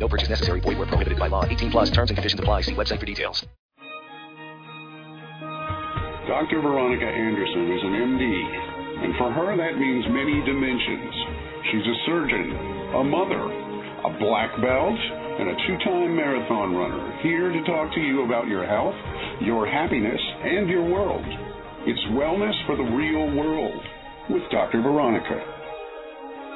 No purchase necessary. Void where prohibited by law. 18 plus terms and conditions apply. See website for details. Dr. Veronica Anderson is an MD, and for her that means many dimensions. She's a surgeon, a mother, a black belt, and a two-time marathon runner, here to talk to you about your health, your happiness, and your world. It's Wellness for the Real World with Dr. Veronica.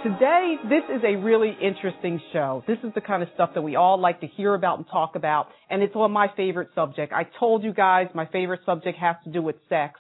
Today, this is a really interesting show. This is the kind of stuff that we all like to hear about and talk about, and it's on my favorite subject. I told you guys my favorite subject has to do with sex,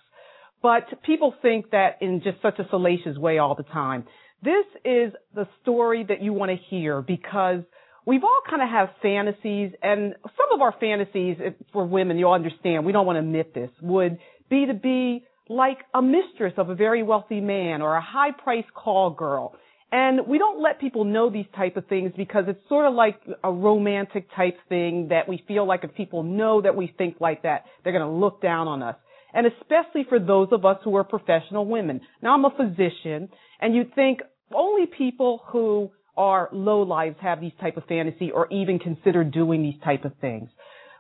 but people think that in just such a salacious way all the time. This is the story that you want to hear because we've all kind of have fantasies, and some of our fantasies for women, you'll understand, we don't want to admit this, would be to be like a mistress of a very wealthy man or a high priced call girl and we don't let people know these type of things because it's sort of like a romantic type thing that we feel like if people know that we think like that, they're going to look down on us. And especially for those of us who are professional women. Now I'm a physician and you'd think only people who are low lives have these type of fantasy or even consider doing these type of things.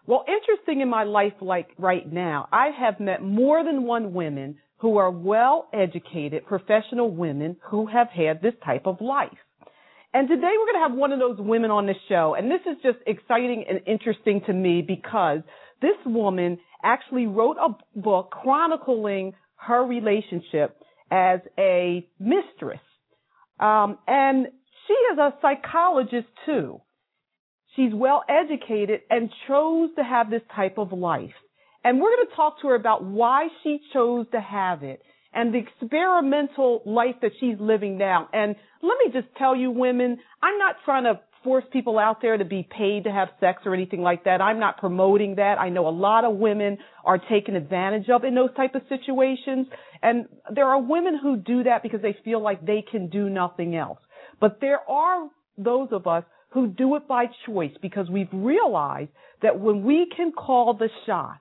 Well, interesting in my life like right now, I have met more than one women who are well educated professional women who have had this type of life. And today we're going to have one of those women on the show. And this is just exciting and interesting to me because this woman actually wrote a book chronicling her relationship as a mistress. Um, and she is a psychologist too. She's well educated and chose to have this type of life. And we're going to talk to her about why she chose to have it and the experimental life that she's living now. And let me just tell you women, I'm not trying to force people out there to be paid to have sex or anything like that. I'm not promoting that. I know a lot of women are taken advantage of in those type of situations. And there are women who do that because they feel like they can do nothing else. But there are those of us who do it by choice because we've realized that when we can call the shots,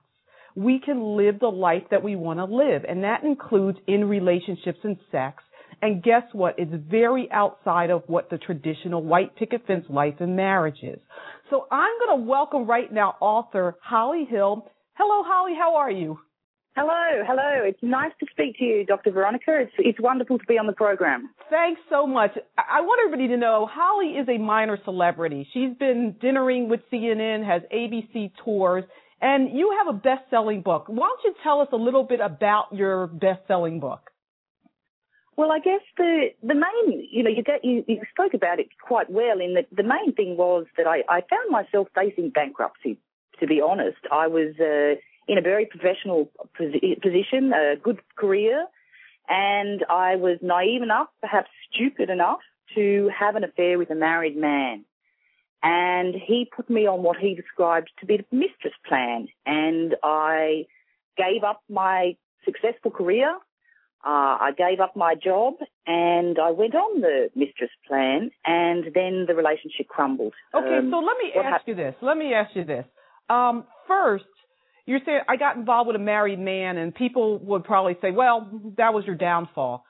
we can live the life that we want to live. And that includes in relationships and sex. And guess what? It's very outside of what the traditional white picket fence life and marriage is. So I'm going to welcome right now author Holly Hill. Hello, Holly. How are you? Hello, hello. It's nice to speak to you, Dr. Veronica. It's it's wonderful to be on the program. Thanks so much. I want everybody to know Holly is a minor celebrity. She's been dinnering with CNN, has ABC tours, and you have a best-selling book. Why don't you tell us a little bit about your best-selling book? Well, I guess the the main, you know, you get you, you spoke about it quite well. In that the main thing was that I, I found myself facing bankruptcy. To be honest, I was uh, in a very professional position, a good career, and I was naive enough, perhaps stupid enough, to have an affair with a married man and he put me on what he described to be the mistress plan. And I gave up my successful career. Uh, I gave up my job and I went on the mistress plan and then the relationship crumbled. Okay, um, so let me ask ha- you this. Let me ask you this. Um, first, you're saying I got involved with a married man and people would probably say, well, that was your downfall.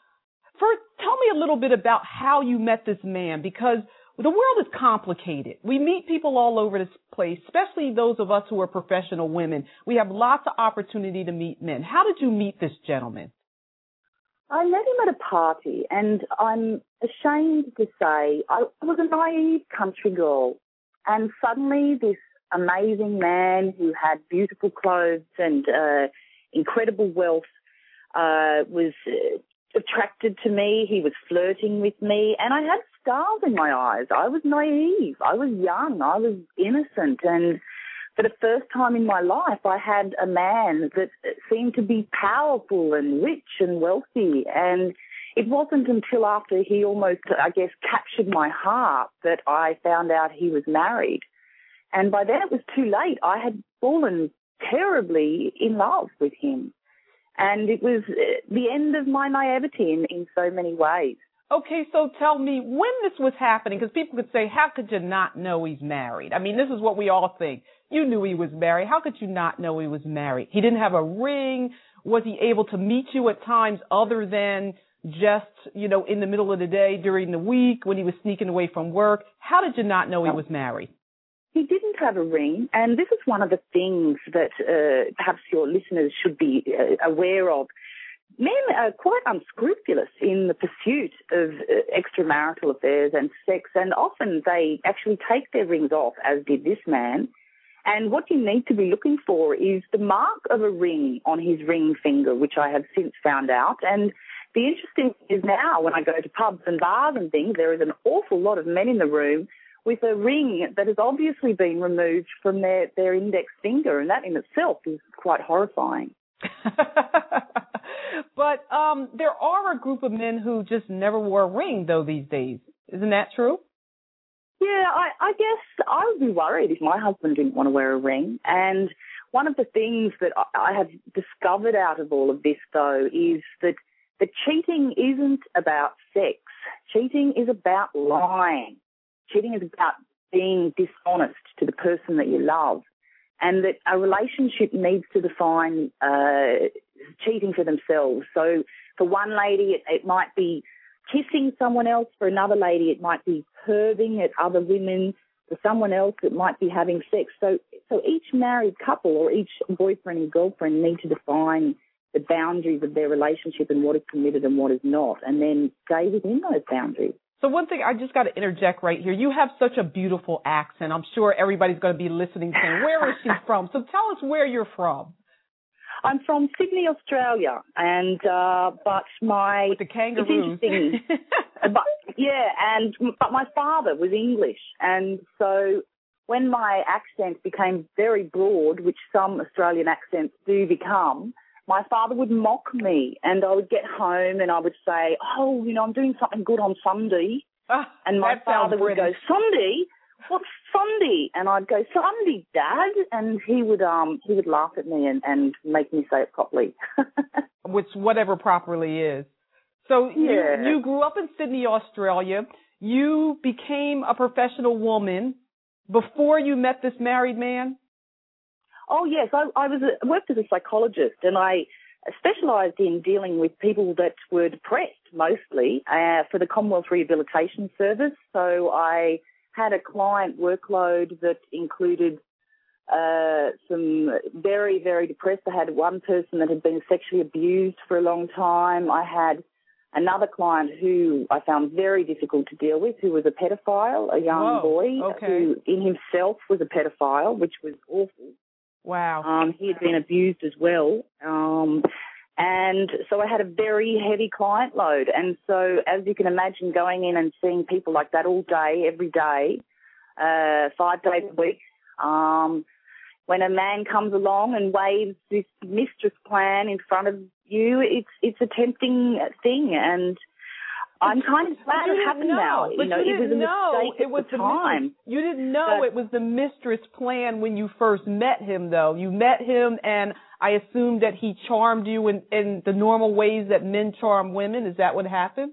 First, tell me a little bit about how you met this man because the world is complicated. We meet people all over this place, especially those of us who are professional women. We have lots of opportunity to meet men. How did you meet this gentleman? I met him at a party, and I'm ashamed to say I was a naive country girl. And suddenly, this amazing man who had beautiful clothes and uh, incredible wealth uh, was attracted to me. He was flirting with me, and I had stars in my eyes. I was naive. I was young. I was innocent. And for the first time in my life, I had a man that seemed to be powerful and rich and wealthy. And it wasn't until after he almost, I guess, captured my heart that I found out he was married. And by then it was too late. I had fallen terribly in love with him. And it was uh, the end of my naivety in, in so many ways. Okay, so tell me when this was happening, because people could say, how could you not know he's married? I mean, this is what we all think. You knew he was married. How could you not know he was married? He didn't have a ring. Was he able to meet you at times other than just, you know, in the middle of the day during the week when he was sneaking away from work? How did you not know he was married? He didn't have a ring, and this is one of the things that uh, perhaps your listeners should be uh, aware of. Men are quite unscrupulous in the pursuit of uh, extramarital affairs and sex, and often they actually take their rings off, as did this man. And what you need to be looking for is the mark of a ring on his ring finger, which I have since found out. And the interesting thing is now when I go to pubs and bars and things, there is an awful lot of men in the room with a ring that has obviously been removed from their, their index finger, and that in itself is quite horrifying. but um, there are a group of men who just never wore a ring, though, these days. Isn't that true? Yeah, I, I guess I would be worried if my husband didn't want to wear a ring. And one of the things that I have discovered out of all of this, though, is that that cheating isn't about sex. Cheating is about lying. Cheating is about being dishonest to the person that you love. And that a relationship needs to define uh, cheating for themselves. So for one lady, it, it might be kissing someone else. For another lady, it might be perving at other women. For someone else, it might be having sex. So, so each married couple or each boyfriend and girlfriend need to define the boundaries of their relationship and what is permitted and what is not, and then stay within those boundaries. So one thing I just got to interject right here. You have such a beautiful accent. I'm sure everybody's going to be listening saying, "Where is she from?" So tell us where you're from. I'm from Sydney, Australia, and uh, but my with the kangaroos. but yeah, and but my father was English, and so when my accent became very broad, which some Australian accents do become, my father would mock me and I would get home and I would say, oh, you know, I'm doing something good on Sunday. Oh, and my father would go, Sunday? What's Sunday? And I'd go, Sunday, Dad. And he would, um, he would laugh at me and, and make me say it properly. Which whatever properly is. So yeah. you, you grew up in Sydney, Australia. You became a professional woman before you met this married man? Oh yes, I, I was a, worked as a psychologist, and I specialised in dealing with people that were depressed mostly uh, for the Commonwealth Rehabilitation Service. So I had a client workload that included uh, some very, very depressed. I had one person that had been sexually abused for a long time. I had another client who I found very difficult to deal with, who was a pedophile, a young Whoa, boy okay. who in himself was a pedophile, which was awful. Wow. Um, he had been abused as well. Um, and so I had a very heavy client load. And so, as you can imagine, going in and seeing people like that all day, every day, uh, five days a week, um, when a man comes along and waves this mistress plan in front of you, it's it's a tempting thing. And I'm kind of glad it happened know. now. But you know, you it was didn't a know mistake it was the time. Mistress, you didn't know But- it was the mistress plan when you first met him, though. You met him, and I assumed that he charmed you in, in the normal ways that men charm women. Is that what happened?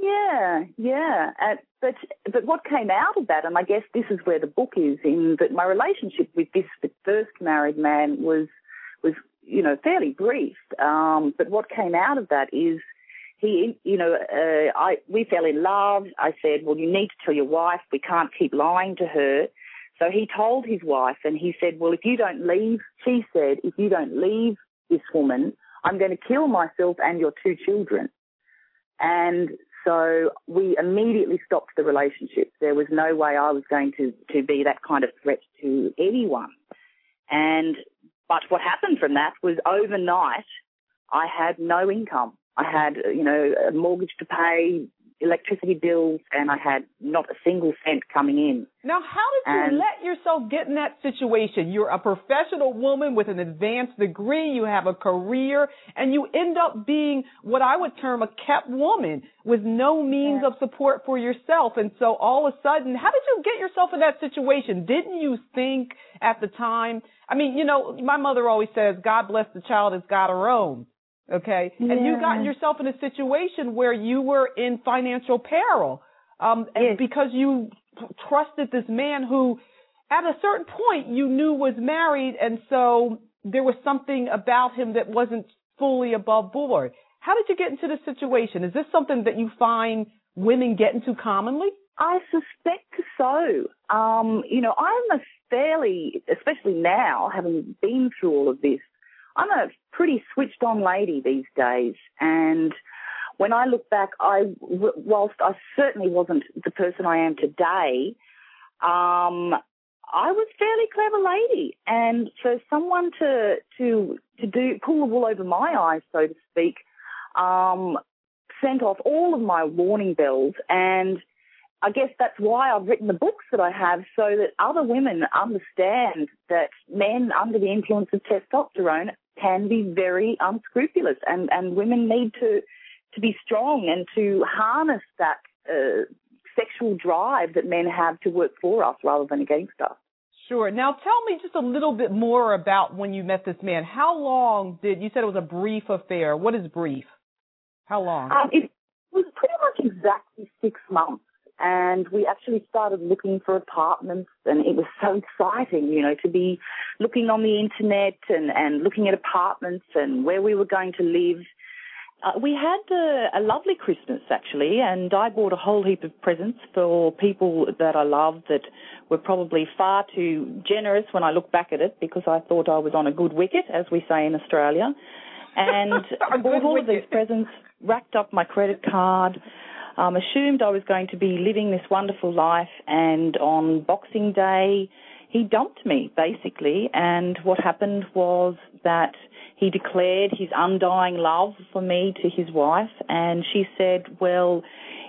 Yeah, yeah. Uh, but but what came out of that, and I guess this is where the book is, in that my relationship with this first married man was was you know fairly brief. Um, but what came out of that is he, you know, uh, I we fell in love. I said, well, you need to tell your wife. We can't keep lying to her. So he told his wife, and he said, well, if you don't leave, she said, if you don't leave this woman, I'm going to kill myself and your two children. And so we immediately stopped the relationship. There was no way I was going to, to be that kind of threat to anyone. And, but what happened from that was overnight, I had no income. I had, you know, a mortgage to pay, electricity bills, and I had not a single cent coming in. Now, how did you And- let yourself get in that situation? You're a professional woman with an advanced degree, you have a career, and you end up being what I would term a kept woman with no means of support for yourself. And so all of a sudden, how did you get yourself in that situation? Didn't you think at the time? I mean, you know, my mother always says, God bless the child that's got her own. Okay. And you got yourself in a situation where you were in financial peril. Um, and Yes. because you trusted this man who at a certain point you knew was married and so there was something about him that wasn't fully above board. How did you get into this situation? Is this something that you find women get into commonly? I suspect so. Um, you know, I'm a fairly, especially now, having been through all of this, I'm a pretty switched on lady these days. And when I look back, I, whilst I certainly wasn't the person I am today, um, I was fairly clever lady. And for someone to, to, to do, pull the wool over my eyes, so to speak, um, sent off all of my warning bells and I guess that's why I've written the books that I have so that other women understand that men under the influence of testosterone can be very unscrupulous and, and women need to, to be strong and to harness that uh, sexual drive that men have to work for us rather than against us. Sure. Now tell me just a little bit more about when you met this man. How long did, you said it was a brief affair. What is brief? How long? Um, it was pretty much exactly six months. And we actually started looking for apartments, and it was so exciting, you know, to be looking on the internet and, and looking at apartments and where we were going to live. Uh, we had a, a lovely Christmas actually, and I bought a whole heap of presents for people that I loved that were probably far too generous when I look back at it because I thought I was on a good wicket, as we say in Australia. And bought all of these presents, racked up my credit card, um, assumed I was going to be living this wonderful life, and on Boxing Day, he dumped me basically. And what happened was that he declared his undying love for me to his wife, and she said, "Well,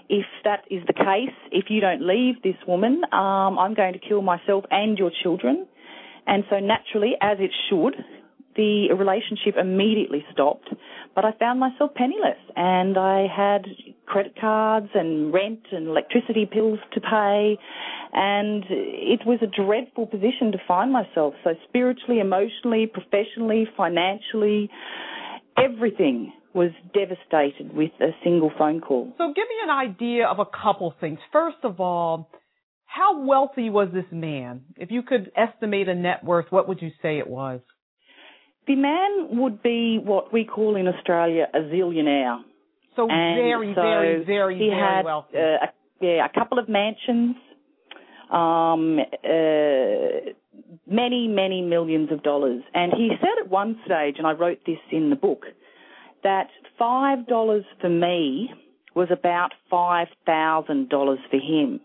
if that is the case, if you don't leave this woman, um, I'm going to kill myself and your children." And so naturally, as it should, the relationship immediately stopped. But I found myself penniless and I had credit cards and rent and electricity bills to pay. And it was a dreadful position to find myself. So spiritually, emotionally, professionally, financially, everything was devastated with a single phone call. So give me an idea of a couple things. First of all, how wealthy was this man? If you could estimate a net worth, what would you say it was? The man would be what we call in Australia a zillionaire. So And very, so very, very, he very had, wealthy. Uh, a, yeah, a couple of mansions, um, uh, many, many millions of dollars. And he said at one stage, and I wrote this in the book, that five dollars for me was about five thousand dollars for him.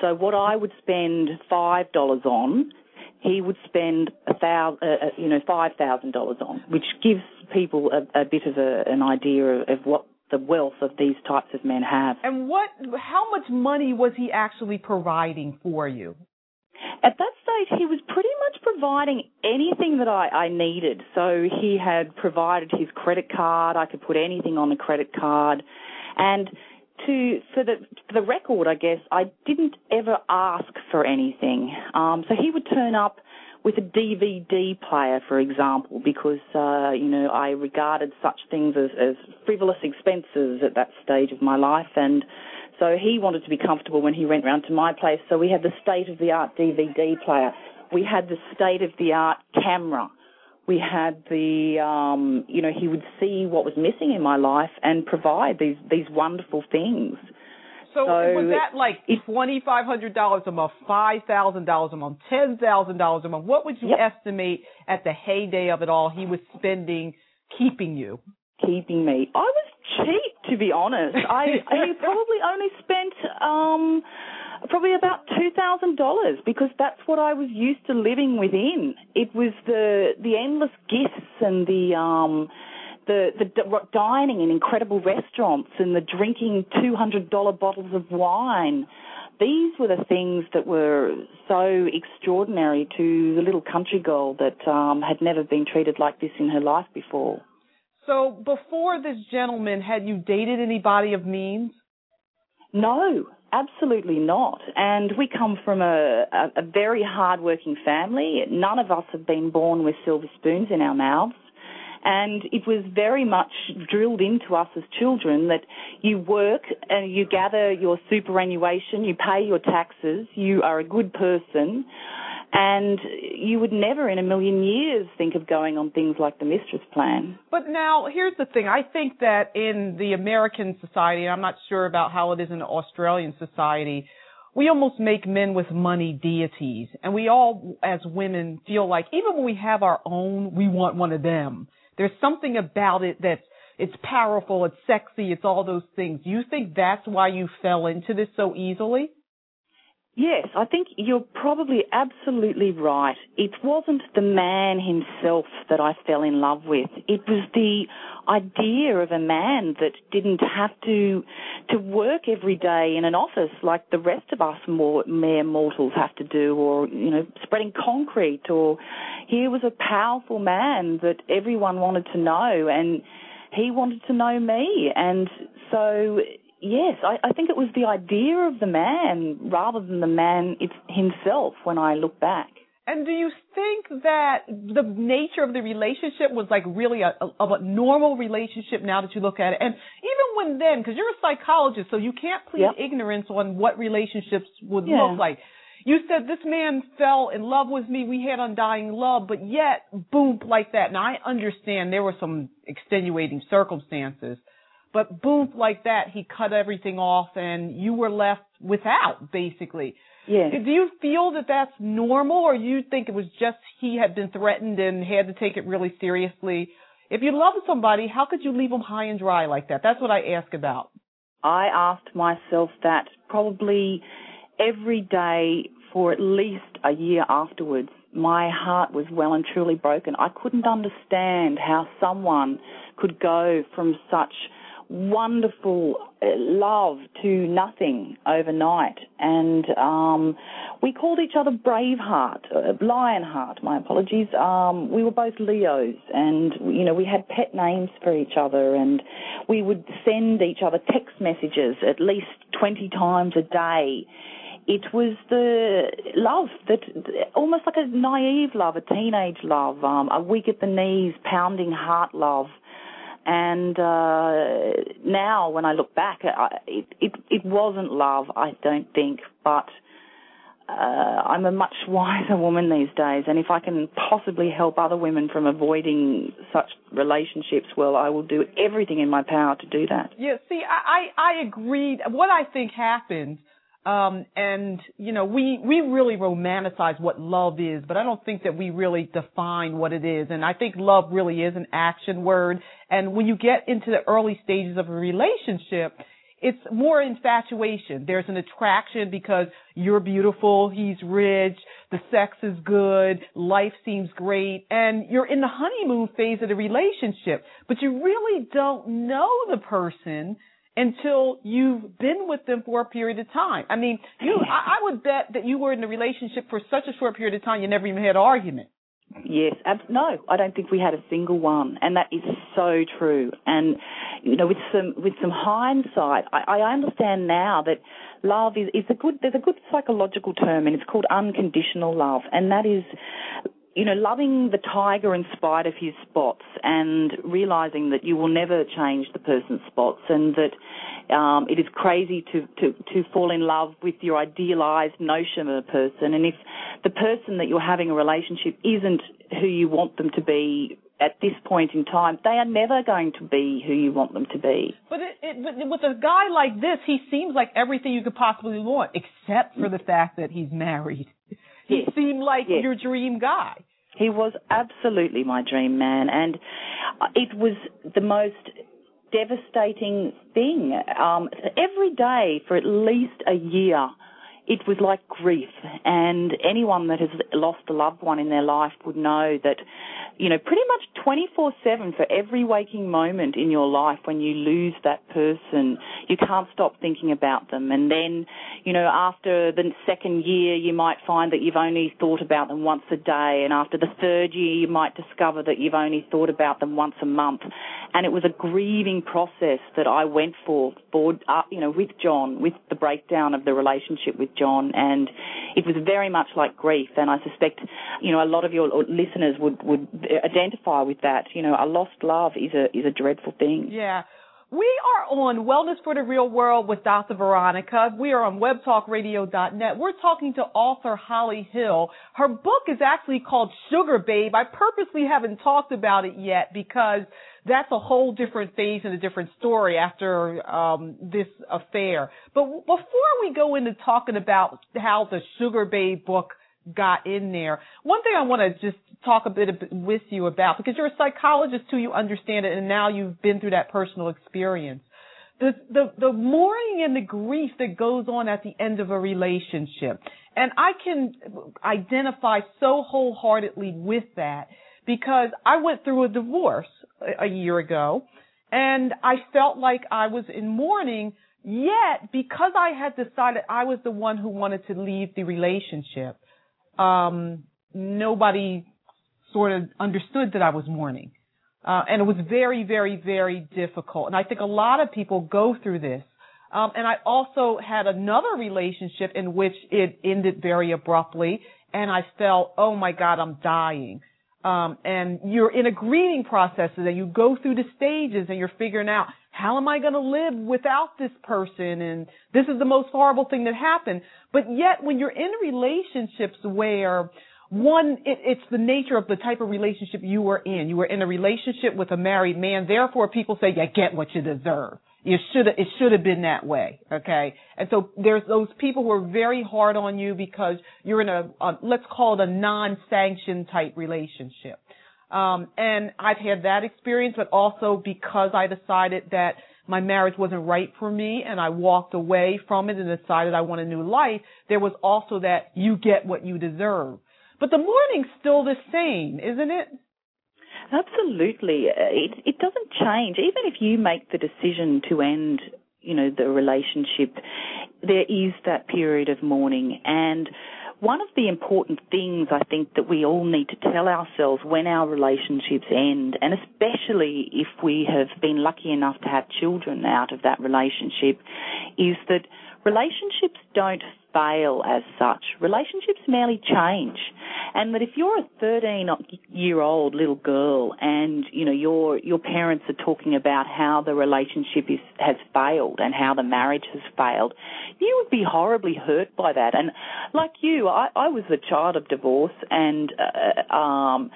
So what I would spend five dollars on, he would spend a thousand, uh, uh, you know, five thousand dollars on, which gives people a, a bit of a, an idea of, of what the wealth of these types of men have. and what, how much money was he actually providing for you? At that stage, he was pretty much providing anything that I, I needed. So he had provided his credit card. I could put anything on the credit card, and to for the record, I guess I didn't ever ask for anything. Um, so he would turn up with a DVD player, for example, because uh, you know I regarded such things as, as frivolous expenses at that stage of my life, and so he wanted to be comfortable when he went round to my place. So we had the state of the art DVD player. We had the state of the art camera. We had the, um, you know, he would see what was missing in my life and provide these these wonderful things. So, So was that like twenty five hundred dollars a month, five thousand dollars a month, ten thousand dollars a month? What would you Yep. estimate at the heyday of it all he was spending keeping you? keeping me. I was cheap, to be honest. I, I probably only spent um, probably about two thousand dollars because that's what I was used to living within. It was the the endless gifts and the um, the, the dining in incredible restaurants and the drinking $200 bottles of wine. These were the things that were so extraordinary to the little country girl that um, had never been treated like this in her life before. So, before this gentleman, had you dated anybody of means? No, absolutely not. And we come from a, a, a very hard-working family. None of us have been born with silver spoons in our mouths. And it was very much drilled into us as children that you work and you gather your superannuation, you pay your taxes, you are a good person, and you would never in a million years think of going on things like the mistress plan. But now, here's the thing. I think that in the American society, I'm not sure about how it is in the Australian society, we almost make men with money deities. And we all, as women, feel like even when we have our own, we want one of them. There's something about it that's it's powerful, it's sexy, it's all those things. You think that's why you fell into this so easily? Yes, I think you're probably absolutely right. It wasn't the man himself that I fell in love with. It was the idea of a man that didn't have to to work every day in an office like the rest of us more, mere mortals have to do, or you know, spreading concrete. Or here was a powerful man that everyone wanted to know, and he wanted to know me, and so Yes, I, I think it was the idea of the man rather than the man himself when I look back. And do you think that the nature of the relationship was like really a, a, a normal relationship now that you look at it? And even when then, because you're a psychologist, so you can't plead yep. ignorance on what relationships would yeah. look like. You said this man fell in love with me. We had undying love, but yet, boom, like that. Now I understand there were some extenuating circumstances. But boom, like that, he cut everything off and you were left without, basically. Yeah. Do you feel that that's normal or you think it was just he had been threatened and had to take it really seriously? If you love somebody, how could you leave them high and dry like that? That's what I ask about. I asked myself that probably every day for at least a year afterwards. My heart was well and truly broken. I couldn't understand how someone could go from such wonderful uh, love to nothing overnight. And um, we called each other Braveheart, uh, Lionheart, my apologies. Um, we were both Leos, and, you know, we had pet names for each other, and we would send each other text messages at least 20 times a day it was the love that almost like a naive love, a teenage love, um, a weak at the knees, pounding heart love. And uh, now, when I look back, it, it it wasn't love, I don't think, but uh, I'm a much wiser woman these days, and if I can possibly help other women from avoiding such relationships, well, I will do everything in my power to do that. Yeah, see, I I, I agreed. What I think happened um, and you know, we we really romanticize what love is, but I don't think that we really define what it is. And I think love really is an action word. And when you get into the early stages of a relationship, it's more infatuation. There's an attraction because you're beautiful, he's rich, the sex is good, life seems great, and you're in the honeymoon phase of the relationship. But you really don't know the person until you've been with them for a period of time. I mean, you, I, I would bet that you were in a relationship for such a short period of time, you never even had an argument. Yes, ab- no, I don't think we had a single one, and that is so true. And you know, with some with some hindsight, I, I understand now that love is is a good. There's a good psychological term, and it's called unconditional love, and that is you know, loving the tiger in spite of his spots and realizing that you will never change the person's spots and that um, it is crazy to, to, to fall in love with your idealized notion of a person. And if the person that you're having a relationship isn't who you want them to be at this point in time, they are never going to be who you want them to be. But, it, it, but with a guy like this, he seems like everything you could possibly want, except for the fact that he's married. He yes. seemed like yes. your dream guy. He was absolutely my dream man, and it was the most devastating thing. Um, every day for at least a year, it was like grief. And anyone that has lost a loved one in their life would know that, you know, pretty much 24 7 for every waking moment in your life when you lose that person, you can't stop thinking about them. And then, you know, after the second year, you might find that you've only thought about them once a day. And after the third year, you might discover that you've only thought about them once a month. And it was a grieving process that I went for, for uh, you know, with John, with the breakdown of the relationship with John, and it was very much like grief. And I suspect, you know, a lot of your listeners would would identify with that. You know, a lost love is a is a dreadful thing. Yeah. We are on Wellness for the Real World with Dr. Veronica. We are on webtalkradio.net. We're talking to author Holly Hill. Her book is actually called Sugarbabe. I purposely haven't talked about it yet because that's a whole different phase and a different story after um, this affair. But before we go into talking about how the Sugarbabe book got in there, one thing I want to just talk a bit with you about because you're a psychologist too, you understand it, and now you've been through that personal experience. The, the, the mourning and the grief that goes on at the end of a relationship. And I can identify so wholeheartedly with that because I went through a divorce a year ago and I felt like I was in mourning yet because I had decided I was the one who wanted to leave the relationship um nobody sort of understood that I was mourning. Uh, and it was very very very difficult. And I think a lot of people go through this. Um and I also had another relationship in which it ended very abruptly and I felt oh my god I'm dying. Um, and you're in a grieving process and you go through the stages and you're figuring out how am I going to live without this person and this is the most horrible thing that happened. But yet when you're in relationships where one, it, it's the nature of the type of relationship you were in. You were in a relationship with a married man. Therefore, people say you get what you deserve. You should have, it should have been that way, okay? And so there's those people who are very hard on you because you're in a, a let's call it a non-sanctioned type relationship. Um, and I've had that experience, but also because I decided that my marriage wasn't right for me and I walked away from it and decided I want a new life, there was also that you get what you deserve. But the mourning's still the same, isn't it? Absolutely. It, it doesn't change. Even if you make the decision to end, you know, the relationship, there is that period of mourning. And one of the important things I think that we all need to tell ourselves when our relationships end, and especially if we have been lucky enough to have children out of that relationship, is that relationships don't fail as such. Relationships merely change. And that if you're a 13 year old little girl and, you know, your, your parents are talking about how the relationship is, has failed and how the marriage has failed, you would be horribly hurt by that. And like you, I, I was a child of divorce and, uh, um,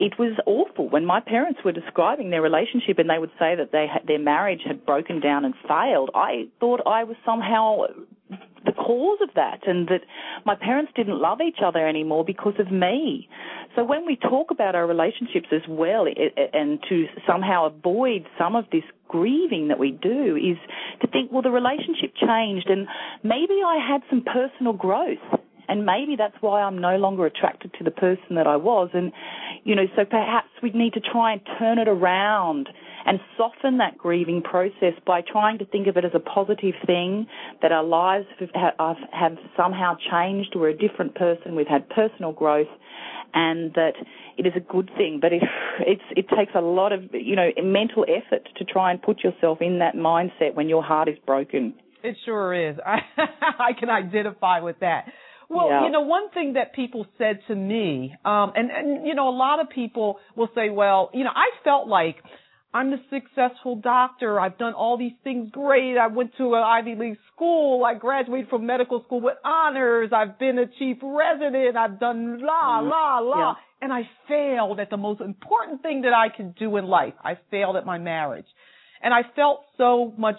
it was awful when my parents were describing their relationship and they would say that they their marriage had broken down and failed. I thought I was somehow the cause of that and that my parents didn't love each other anymore because of me. So when we talk about our relationships as well it, and to somehow avoid some of this grieving that we do is to think, well, the relationship changed and maybe I had some personal growth and maybe that's why I'm no longer attracted to the person that I was. And, you know, so perhaps we need to try and turn it around and soften that grieving process by trying to think of it as a positive thing that our lives have, have somehow changed. We're a different person. We've had personal growth and that it is a good thing, but it, it takes a lot of, you know, mental effort to try and put yourself in that mindset when your heart is broken. It sure is. I, I can identify with that. Well, yeah. you know, one thing that people said to me, um, and, and, you know, a lot of people will say, well, you know, I felt like I'm a successful doctor. I've done all these things great. I went to an Ivy League school. I graduated from medical school with honors. I've been a chief resident. I've done la, mm-hmm. la, la. Yeah. And I failed at the most important thing that I could do in life. I failed at my marriage. And I felt so much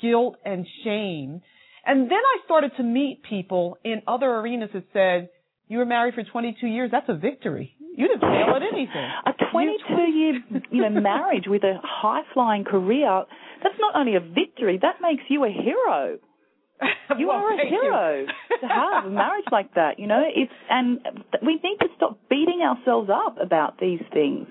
guilt and shame. And then I started to meet people in other arenas that said, you were married for 22 years. That's a victory. You didn't fail at anything. A 22 year you know marriage with a high flying career. That's not only a victory. That makes you a hero. You well, are a hero to have a marriage like that. You know, it's and we need to stop beating ourselves up about these things.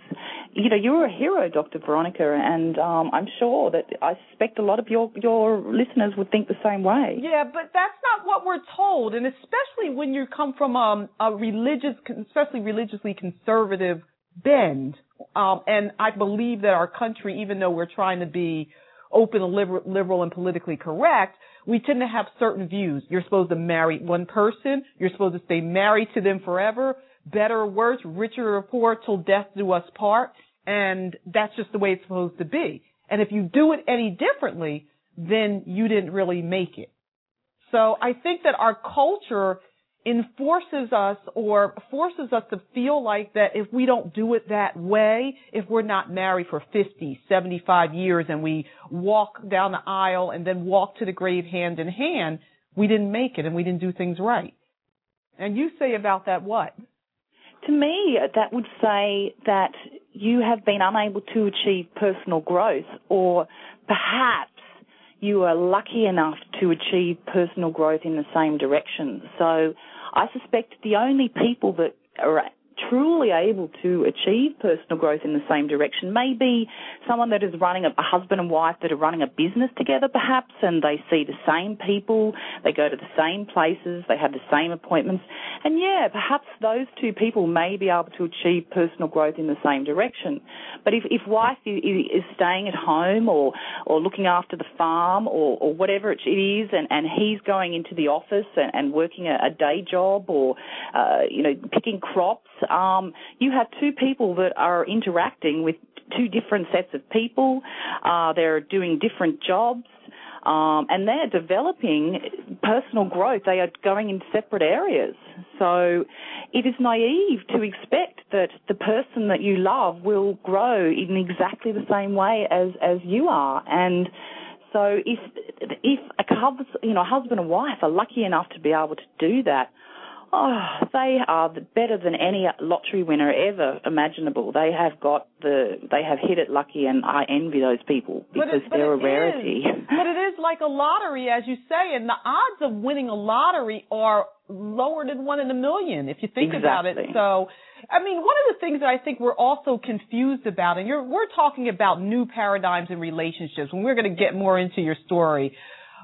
You know, you're a hero, Dr. Veronica, and um, I'm sure that I suspect a lot of your your listeners would think the same way. Yeah, but that's not what we're told, and especially when you come from um, a religious, especially religiously conservative bend. Um, and I believe that our country, even though we're trying to be open, liberal, liberal, and politically correct, we tend to have certain views. You're supposed to marry one person. You're supposed to stay married to them forever. Better or worse, richer or poor, till death do us part. And that's just the way it's supposed to be. And if you do it any differently, then you didn't really make it. So I think that our culture enforces us or forces us to feel like that if we don't do it that way, if we're not married for 50, 75 years and we walk down the aisle and then walk to the grave hand in hand, we didn't make it and we didn't do things right. And you say about that what? To me, that would say that you have been unable to achieve personal growth or perhaps you are lucky enough to achieve personal growth in the same direction. So I suspect the only people that are truly able to achieve personal growth in the same direction may be someone that is running a, a, husband and wife that are running a business together perhaps and they see the same people, they go to the same places, they have the same appointments. And yeah, perhaps those two people may be able to achieve personal growth in the same direction. But if, if wife is, is staying at home or, or looking after the farm or, or whatever it is and, and he's going into the office and, and working a, a day job or, uh, you know, picking crops um, you have two people that are interacting with two different sets of people. Uh, they're doing different jobs. Um, and they're developing personal growth. They are going in separate areas. So it is naive to expect that the person that you love will grow in exactly the same way as, as you are. And so if, if a you know, husband and wife are lucky enough to be able to do that, Oh, they are better than any lottery winner ever imaginable. They have got the, they have hit it lucky, and I envy those people because it, they're a rarity. Is. But it is like a lottery, as you say, and the odds of winning a lottery are lower than one in a million if you think exactly. about it. So, I mean, one of the things that I think we're also confused about, and you're we're talking about new paradigms in relationships, and we're going to get more into your story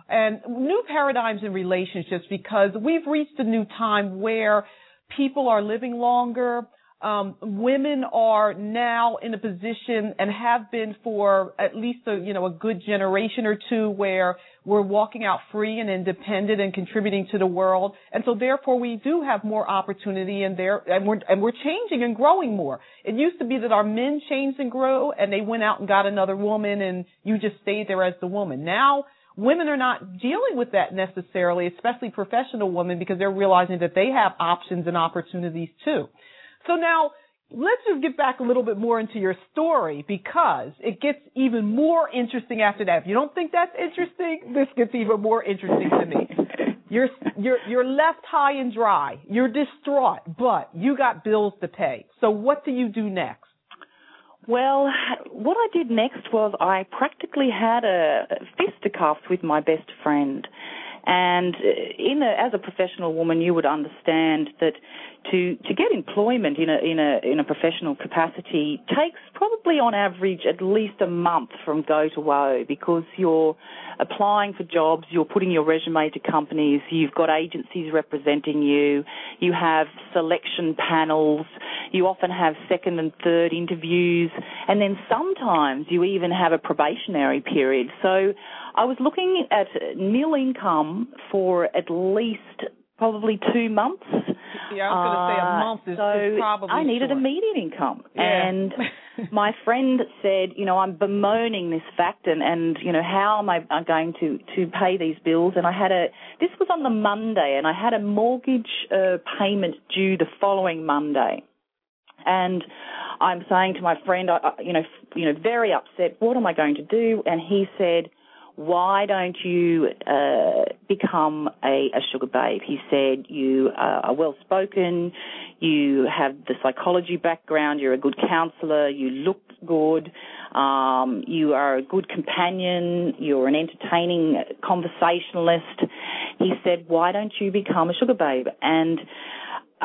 and new paradigms in relationships because we've reached a new time where people are living longer. Um, women are now in a position and have been for at least a you know a good generation or two where we're walking out free and independent and contributing to the world, and so therefore we do have more opportunity and there and we're and we're changing and growing more. It used to be that our men changed and grew and they went out and got another woman and you just stayed there as the woman. Now women are not dealing with that necessarily, especially professional women, because they're realizing that they have options and opportunities too. So now, let's just get back a little bit more into your story because it gets even more interesting after that. If you don't think that's interesting, this gets even more interesting to me. You're you're you're left high and dry. You're distraught, but you got bills to pay. So what do you do next? Well, what I did next was I practically had a fisticuffs with my best friend. And uh, in a, as a professional woman, you would understand that to to get employment in a in a in a professional capacity takes probably on average at least a month from go to woe because you're applying for jobs, you're putting your resume to companies, you've got agencies representing you, you have selection panels, you often have second and third interviews, and then sometimes you even have a probationary period. So I was looking at nil income for at least probably two months. Yeah, I was going to say a uh, month is, so is probably. I needed short. immediate income, yeah. and my friend said, you know, I'm bemoaning this fact, and and you know, how am I going to to pay these bills? And I had a this was on the Monday, and I had a mortgage uh, payment due the following Monday, and. I'm saying to my friend, I, you know, you know, very upset. What am I going to do? And he said, why don't you uh, become a, a, sugar babe? He said, you are well spoken, you have the psychology background, you're a good counselor, you look good, um, you are a good companion, you're an entertaining conversationalist, he said, "Why don't you become a sugar babe?" And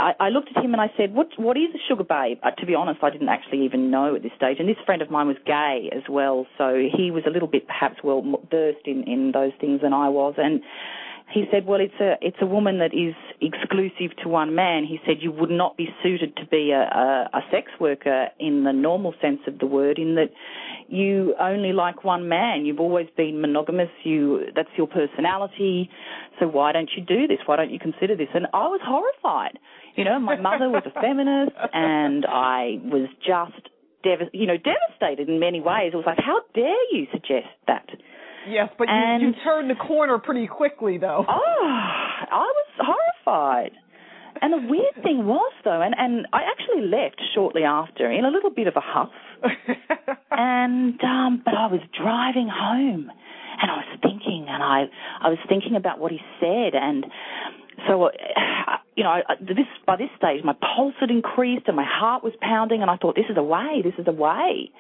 I, I looked at him and I said, "What what is a sugar babe?" Uh, to be honest, I didn't actually even know at this stage. And this friend of mine was gay as well, so he was a little bit perhaps well versed in in those things than I was. And he said, "Well, it's a it's a woman that is exclusive to one man." He said, "You would not be suited to be a, a, a sex worker in the normal sense of the word, in that you only like one man. You've always been monogamous. You that's your personality. So why don't you do this? Why don't you consider this?" And I was horrified. You know, my mother was a feminist, and I was just dev- you know devastated in many ways. It was like, "How dare you suggest that?" Yes, but And- you, you turned the corner pretty quickly, though. Oh, I was horrified. And the weird thing was though, and, and I actually left shortly after in a little bit of a huff. and um but I was driving home and I was thinking and I I was thinking about what he said and so uh, you know, this by this stage my pulse had increased and my heart was pounding and I thought this is a way, this is a way.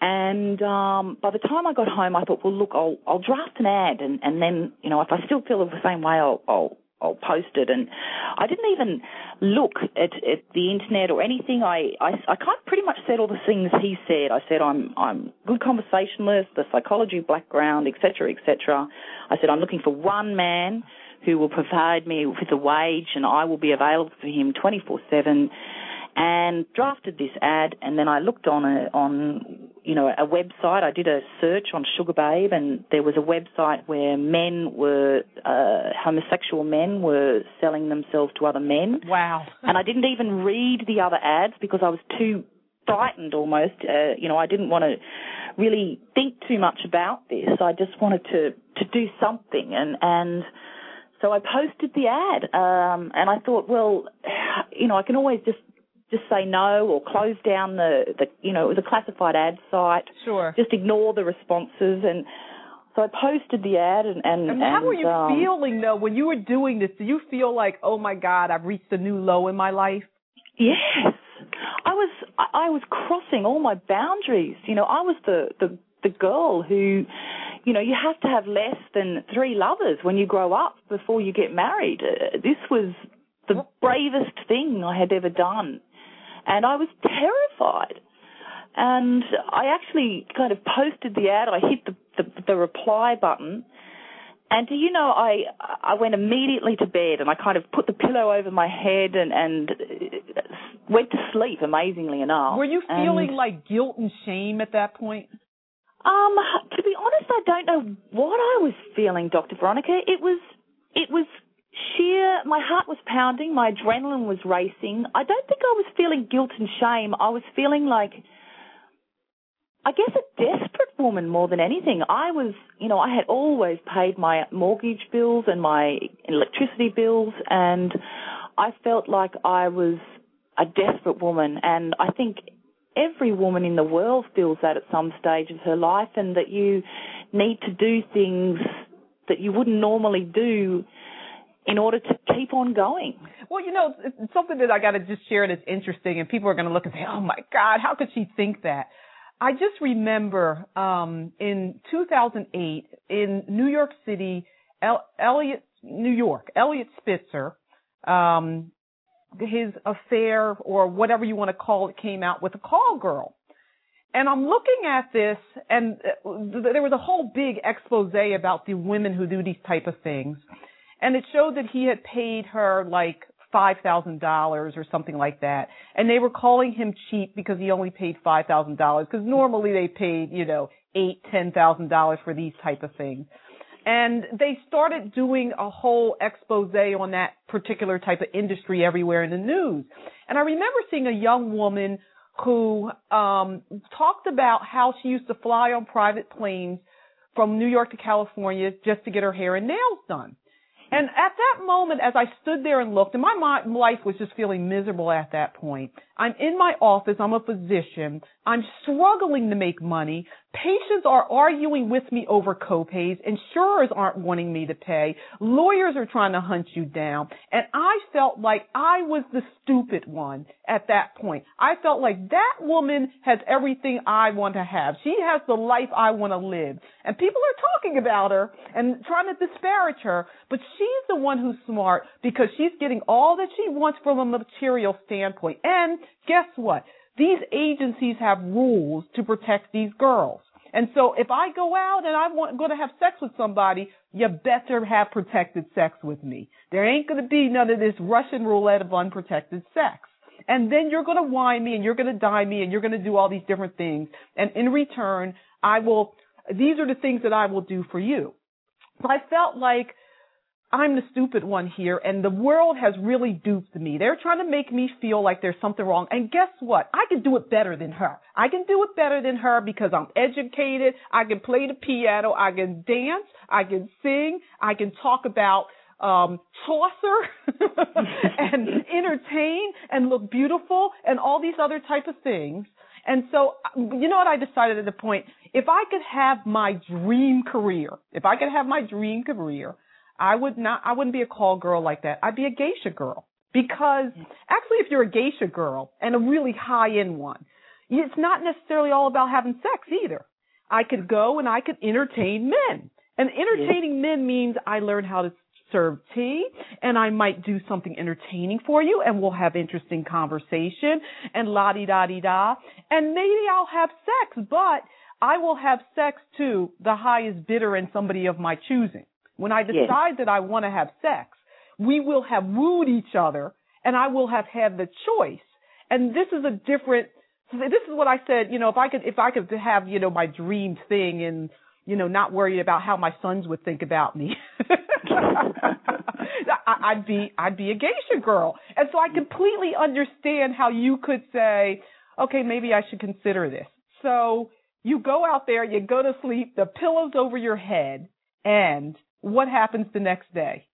And um by the time I got home I thought, well look, I'll I'll draft an ad and and then, you know, if I still feel the same way I'll I'll I'll post it and I didn't even look at, at the internet or anything. I, I I kind of pretty much said all the things he said. I said I'm I'm good conversationalist, the psychology background, etc. etc. I said I'm looking for one man who will provide me with a wage and I will be available for him 24/7 and drafted this ad and then I looked on a on you know a website. I did a search on Sugarbabe and there was a website where men were uh, homosexual men were selling themselves to other men. Wow. and I didn't even read the other ads because I was too frightened almost uh, you know I didn't want to really think too much about this. I just wanted to to do something and and so I posted the ad, um, and I thought, well, you know, I can always just just say no or close down the, the you know, it was a classified ad site. Sure. Just ignore the responses, and so I posted the ad, and and, And how were you um, feeling though when you were doing this? Do you feel like, oh my God, I've reached a new low in my life? Yes, I was I I was crossing all my boundaries. You know, I was the the the girl who, you know, you have to have less than three lovers when you grow up before you get married. Uh, this was the bravest thing I had ever done, and I was terrified. And I actually kind of posted the ad. I hit the the, the reply button. And do you know, I I went immediately to bed and I kind of put the pillow over my head and and uh, went to sleep. Amazingly enough, Were you And, feeling like guilt and shame at that point? Um, to be honest, I don't know what I was feeling, Dr. Veronica. It was, it was sheer, my heart was pounding, my adrenaline was racing. I don't think I was feeling guilt and shame. I was feeling like, I guess a desperate woman more than anything. I was, you know, I had always paid my mortgage bills and my electricity bills and I felt like I was a desperate woman and I think every woman in the world feels that at some stage of her life and that you need to do things that you wouldn't normally do in order to keep on going. Well, you know, it's, something that I got to just share that's interesting, and people are going to look and say, "Oh my God, how could she think that?" I just remember um, in 2008 in New York City, El- Eliot, New York, Eliot Spitzer, um, his affair or whatever you want to call it came out with a call girl. And I'm looking at this, and uh, there was a whole big expose about the women who do these type of things, and it showed that he had paid her like five thousand dollars or something like that, and they were calling him cheap because he only paid five thousand dollars because normally they paid you know eight ten thousand dollars for these type of things. And they started doing a whole expose on that particular type of industry everywhere in the news. And I remember seeing a young woman who um, talked about how she used to fly on private planes from New York to California just to get her hair and nails done. And at that moment, as I stood there and looked, and my life was just feeling miserable at that point, I'm in my office. I'm a physician. I'm struggling to make money. Patients are arguing with me over copays. Insurers aren't wanting me to pay. Lawyers are trying to hunt you down. And I felt like I was the stupid one at that point. I felt like that woman has everything I want to have. She has the life I want to live. And people are talking about her and trying to disparage her, but she's the one who's smart because she's getting all that she wants from a material standpoint. And guess what? These agencies have rules to protect these girls. And so if I go out and I'm going to have sex with somebody, you better have protected sex with me. There ain't going to be none of this Russian roulette of unprotected sex. And then you're going to wine me and you're going to die me and you're going to do all these different things. And in return, I will, these are the things that I will do for you. So I felt like I'm the stupid one here and the world has really duped me. They're trying to make me feel like there's something wrong. And guess what? I can do it better than her. I can do it better than her because I'm educated. I can play the piano. I can dance. I can sing. I can talk about um, Chaucer and entertain and look beautiful and all these other type of things. And so, you know what I decided at the point? If I could have my dream career, if I could have my dream career, I would not, I wouldn't be a call girl like that. I'd be a geisha girl. Because actually, if you're a geisha girl and a really high end one, it's not necessarily all about having sex either. I could go and I could entertain men. And entertaining men means I learn how to serve tea and I might do something entertaining for you and we'll have interesting conversation and la di da di da. And maybe I'll have sex, but I will have sex to the highest bidder and somebody of my choosing. When I decide yes. that I want to have sex, we will have wooed each other and I will have had the choice. And this is a different, this is what I said, you know, if I could, if I could have, you know, my dream thing and, you know, not worry about how my sons would think about me. I'd be, I'd be a geisha girl. And so I completely understand how you could say, okay, maybe I should consider this. So you go out there, you go to sleep, the pillow's over your head, and what happens the next day?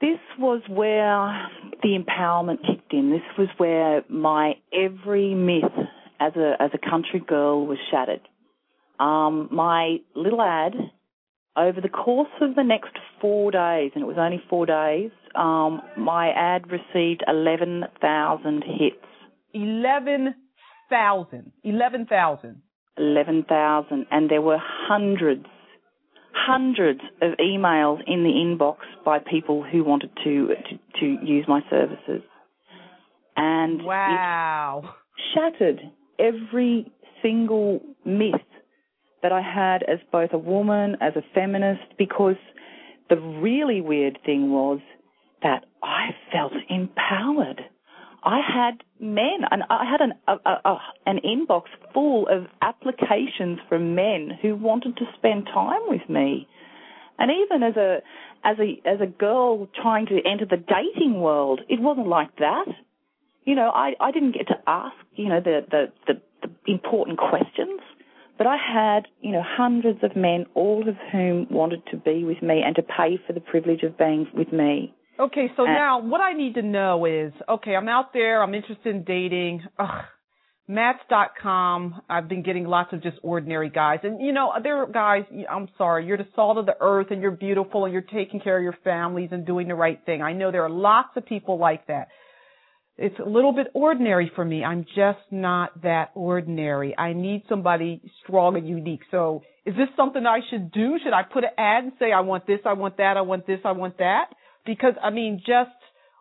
This was where the empowerment kicked in. This was where my every myth as a as a country girl was shattered. Um, my little ad over the course of the next four days, and it was only four days, um, my ad received 11,000 hits. 11,000. 11,000. 11,000. And there were hundreds hundreds of emails in the inbox by people who wanted to to, to use my services. And wow, shattered every single myth that I had as both a woman, as a feminist, because the really weird thing was that I felt empowered. I had men, and I had an a, a, an inbox full of applications from men who wanted to spend time with me. And even as a as a as a girl trying to enter the dating world, it wasn't like that. You know, I I didn't get to ask you know the the the, the important questions. But I had, you know, hundreds of men, all of whom wanted to be with me and to pay for the privilege of being with me. Okay, so uh, now what I need to know is, okay, I'm out there, I'm interested in dating. Ugh, Match.com, I've been getting lots of just ordinary guys. And you know, there are guys, I'm sorry, you're the salt of the earth and you're beautiful and you're taking care of your families and doing the right thing. I know there are lots of people like that. It's a little bit ordinary for me. I'm just not that ordinary. I need somebody strong and unique. So is this something I should do? Should I put an ad and say, I want this, I want that, I want this, I want that? Because I mean, just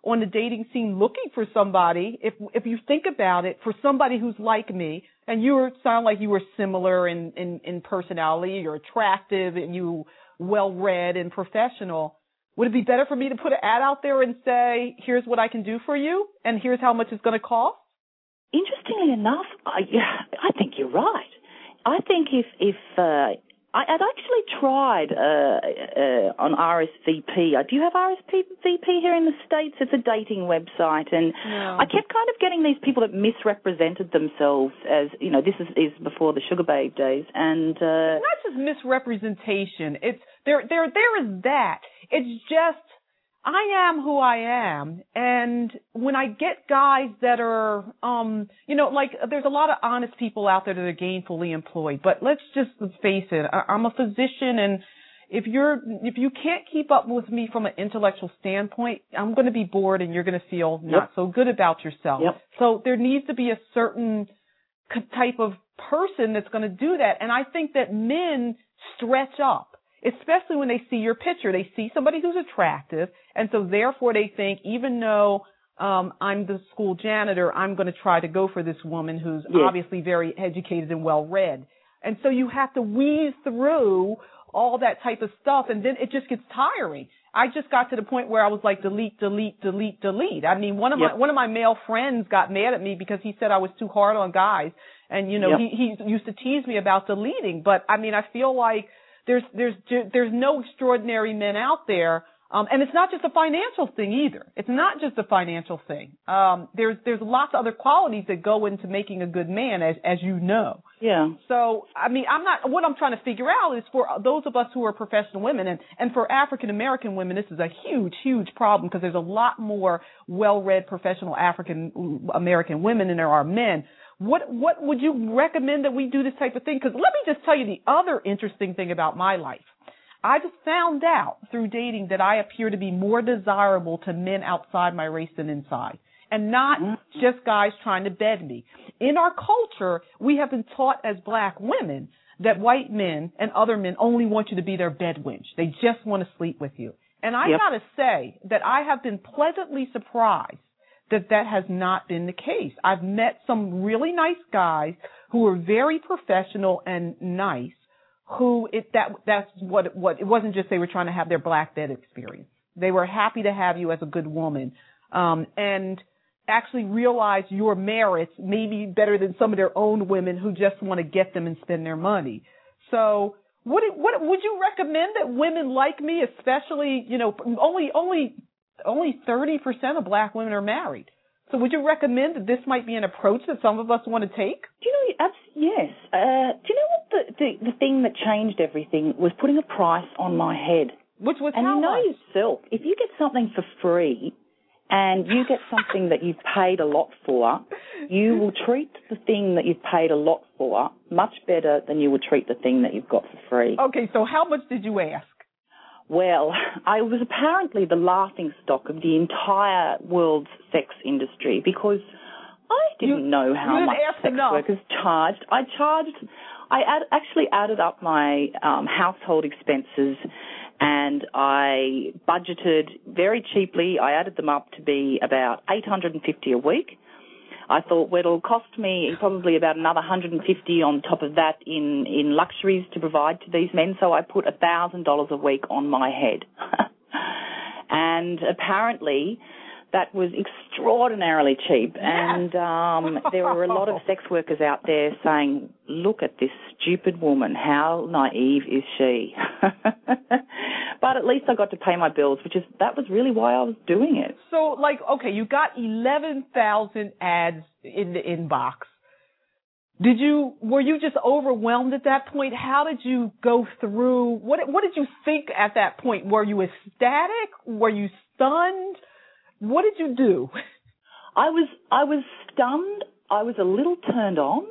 on the dating scene looking for somebody, if if you think about it, for somebody who's like me, and you sound like you were similar in, in, in personality, you're attractive and you well read and professional, would it be better for me to put an ad out there and say, here's what I can do for you and here's how much it's going to cost? Interestingly enough, I, I think you're right. I think if if uh, I, would actually tried uh, uh, on RSVP. Uh, do you have RSVP here in the States? It's a dating website. And no. I kept kind of getting these people that misrepresented themselves as, you know, this is, is before the Sugarbabe days. And, uh, not just misrepresentation. It's, there, there, there is that. It's just, I am who I am, and when I get guys that are, um, you know, like there's a lot of honest people out there that are gainfully employed, but let's just face it, I, I'm a physician, and if you're if you can't keep up with me from an intellectual standpoint, I'm going to be bored, and you're going to feel Yep. not so good about yourself. Yep. So there needs to be a certain c- type of person that's going to do that, and I think that men stretch up especially when they see your picture. They see somebody who's attractive, and so therefore they think, even though um, I'm the school janitor, I'm going to try to go for this woman who's Yes. obviously very educated and well read. And so you have to weave through all that type of stuff, and then it just gets tiring. I just got to the point where I was like, delete, delete, delete, delete. I mean, one of my one of my male friends got mad at me because he said I was too hard on guys, and you know, Yep. he he used to tease me about deleting. But I mean, I feel like there's there's there's no extraordinary men out there um and it's not just a financial thing either. It's not just a financial thing. Um there's there's lots of other qualities that go into making a good man as as you know. Yeah. so i mean i'm not what i'm trying to figure out is for those of us who are professional women and and for african american women this is a huge huge problem because there's a lot more well-read professional african american women than there are men what what would you recommend that we do this type of thing? Because let me just tell you the other interesting thing about my life. I just found out through dating that I appear to be more desirable to men outside my race than inside. And not mm. just guys trying to bed me. In our culture, we have been taught as black women that white men and other men only want you to be their bed wench. They just want to sleep with you. And I Yep. gotta say that I have been pleasantly surprised that that has not been the case. I've met some really nice guys who are very professional and nice who it that that's what what it wasn't just they were trying to have their black bed experience. They were happy to have you as a good woman. Um and actually realize your merits maybe better than some of their own women who just want to get them and spend their money. So what what would you recommend that women like me, especially you know only only only 30% of black women are married. So would you recommend that this might be an approach that some of us want to take? Do you know? abs- Yes. Uh, do you know what the, the the thing that changed everything was putting a price on my head. Which was And you know much? yourself, if you get something for free and you get something that you've paid a lot for, you will treat the thing that you've paid a lot for much better than you would treat the thing that you've got for free. Okay, so how much did you ask? Well, I was apparently the laughing stock of the entire world's sex industry because I didn't You- know how much sex enough. workers charged. I charged, I add, actually added up my um, household expenses and I budgeted very cheaply. I added them up to be about 850 a week. I thought, well, it'll cost me probably about another 150 on top of that in, in luxuries to provide to these men. So I put a $1,000 a week on my head. and apparently that was extraordinarily cheap. And um, there were a lot of sex workers out there saying, look at this stupid woman. How naive is she? but at least I got to pay my bills, which is, that was really why I was doing it. So like okay, you got 11,000 ads in the inbox. Did you were you just overwhelmed at that point? How did you go through what what did you think at that point? Were you ecstatic? Were you stunned? What did you do? I was I was stunned. I was a little turned on,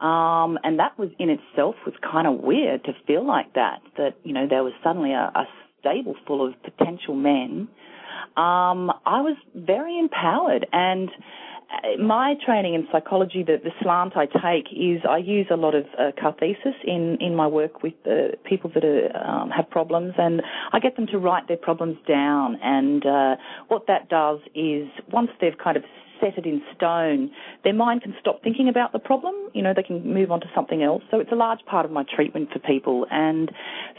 um, and that was in itself was kind of weird to feel like that. That you know there was suddenly a, a stable full of potential men. Um, I was very empowered, and my training in psychology, the, the slant I take is I use a lot of uh, catharsis in in my work with uh, people that are, um, have problems, and I get them to write their problems down. And uh, what that does is once they've kind of set it in stone, their mind can stop thinking about the problem. You know, they can move on to something else. So it's a large part of my treatment for people. And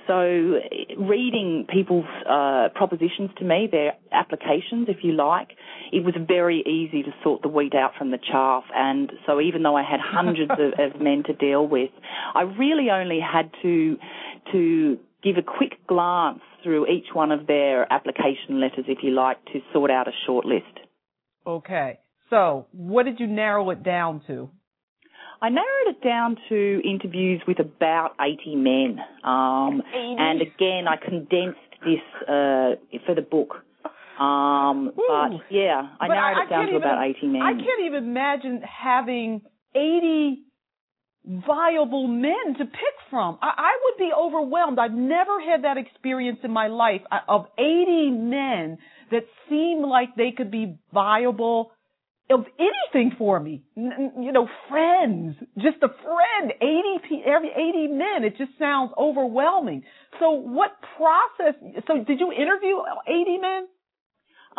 so reading people's uh, propositions to me, their applications, if you like, it was very easy to sort the wheat out from the chaff. And so even though I had hundreds of, of men to deal with, I really only had to to give a quick glance through each one of their application letters, if you like, to sort out a short list. Okay. So, what did you narrow it down to? I narrowed it down to interviews with about 80 men. Um, 80? and again, I condensed this uh, for the book. Um, but yeah, I But narrowed I- I it down can't to about 80 men. I can't even imagine having 80 viable men to pick from. I, I would be overwhelmed. I've never had that experience in my life uh, of 80 men that seem like they could be viable of anything for me. N- you know, friends, just a friend, 80 pe- every 80 men. It just sounds overwhelming. So what process, so did you interview 80 men?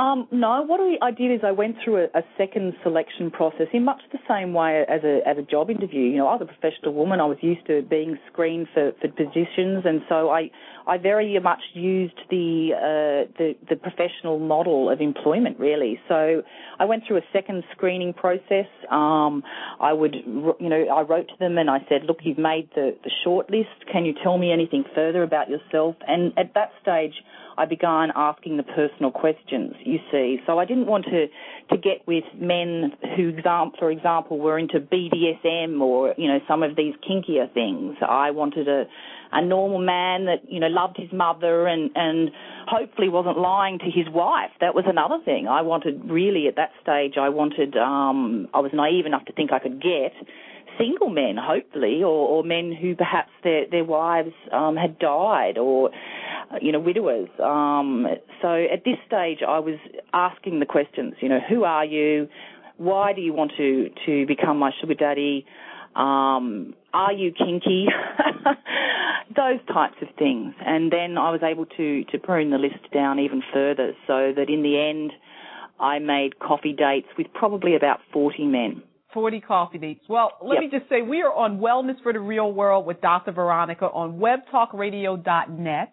Um, no, what I did is I went through a, a second selection process in much the same way as a as a job interview. You know, I was a professional woman. I was used to being screened for, for positions, and so I I very much used the uh, the the professional model of employment really. So I went through a second screening process. Um, I would you know I wrote to them and I said, look, you've made the the short list. Can you tell me anything further about yourself? And at that stage. I began asking the personal questions, you see. So I didn't want to, to get with men who, for example, were into BDSM or, you know, some of these kinkier things. I wanted a, a normal man that, you know, loved his mother and, and hopefully wasn't lying to his wife. That was another thing. I wanted really at that stage, I wanted, um, I was naive enough to think I could get single men, hopefully, or, or men who perhaps their their wives um, had died, or uh, you know widowers. Um, so at this stage, I was asking the questions. You know, who are you? Why do you want to to become my sugar daddy? Um, are you kinky? Those types of things, and then I was able to to prune the list down even further, so that in the end, I made coffee dates with probably about forty men. 40 coffee dates. Well, let Yep. me just say we are on Wellness for the Real World with Dr. Veronica on webtalkradio.net.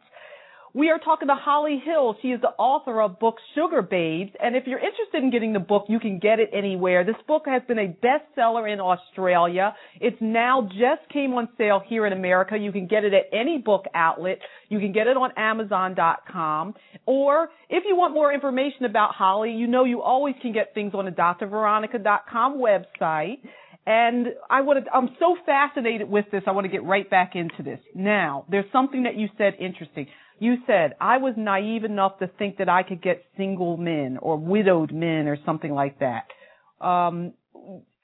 We are talking to Holly Hill. She is the author of book Sugarbabes. And if you're interested in getting the book, you can get it anywhere. This book has been a bestseller in Australia. It's now just came on sale here in America. You can get it at any book outlet. You can get it on Amazon.com. Or if you want more information about Holly, you know you always can get things on the drveronica.com website. And I want to, I'm so fascinated with this. I want to get right back into this. Now, there's something that you said interesting. You said, I was naive enough to think that I could get single men or widowed men or something like that. Um,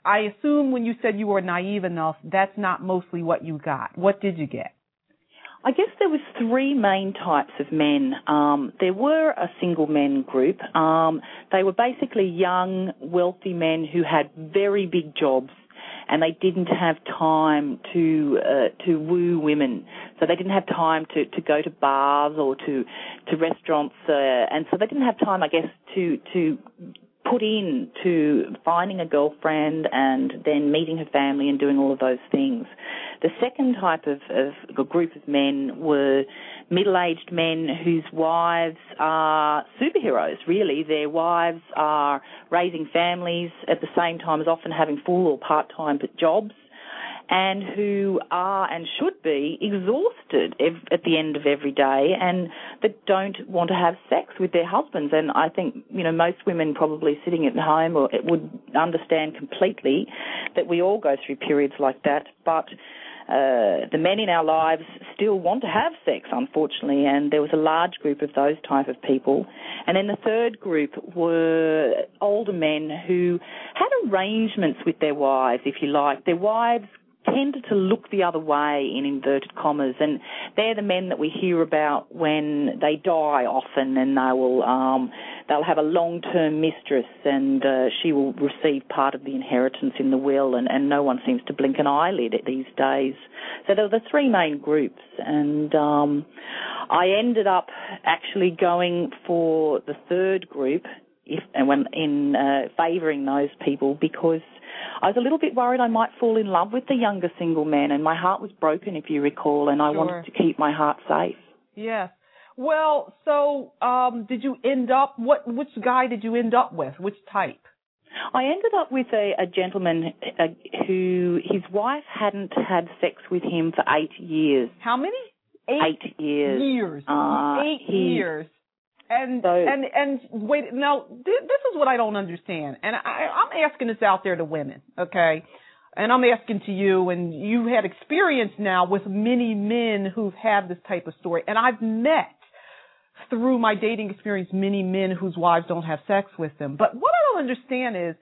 I assume when you said you were naive enough, that's not mostly what you got. What did you get? I guess there was three main types of men. Um, there were a single men group. Um, they were basically young, wealthy men who had very big jobs, and they didn't have time to uh, to woo women. So they didn't have time to, to go to bars or to to restaurants, uh, and so they didn't have time, I guess, to to put in to finding a girlfriend and then meeting her family and doing all of those things. The second type of, of group of men were middle-aged men whose wives are superheroes, really. Their wives are raising families at the same time as often having full or part-time jobs and who are and should be exhausted at the end of every day and that don't want to have sex with their husbands. And I think, you know, most women probably sitting at home or would understand completely that we all go through periods like that, but uh, the men in our lives still want to have sex, unfortunately, and there was a large group of those type of people. And then the third group were older men who had arrangements with their wives, if you like. Their wives tended to look the other way in inverted commas and they're the men that we hear about when they die often and they will um they'll have a long term mistress and uh, she will receive part of the inheritance in the will and, and no one seems to blink an eyelid at these days. So there were the three main groups and um I ended up actually going for the third group if and when in uh, favouring those people because I was a little bit worried I might fall in love with the younger single men, and my heart was broken, if you recall, and I Sure. wanted to keep my heart safe. Yes. Well, so um, did you end up what? Which guy did you end up with? Which type? I ended up with a, a gentleman uh, who his wife hadn't had sex with him for eight years. How many? Eight years. years. Uh, Eight he- years. And So- and and wait, now th- this is what I don't understand, and I, I'm asking this out there to women, okay? And I'm asking to you, and you had experience now with many men who've had this type of story, and I've met through my dating experience many men whose wives don't have sex with them. But what I don't understand is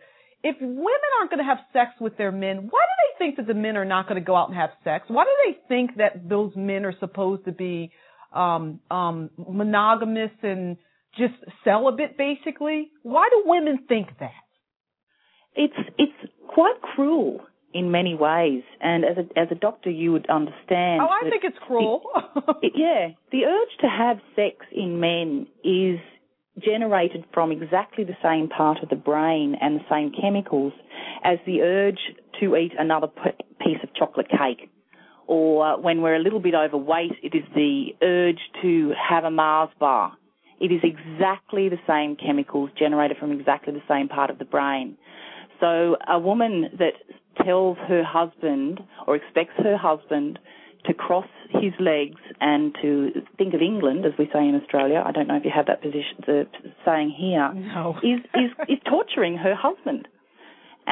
if women aren't going to have sex with their men, why do they think that the men are not going to go out and have sex? Why do they think that those men are supposed to be um, um, monogamous and just celibate, basically? Why do women think that? It's it's quite cruel in many ways, and as a as a doctor, you would understand. Oh, I think it's cruel. The, yeah, the urge to have sex in men is generated from exactly the same part of the brain and the same chemicals as the urge to eat another p- piece of chocolate cake. Or uh, when we're a little bit overweight, it is the urge to have a Mars bar. It is exactly the same chemicals generated from exactly the same part of the brain. So a woman that tells her husband or expects her husband to cross his legs and to think of England, as we say in Australia. I don't know if you have that position, the saying here. No. is, is is torturing her husband.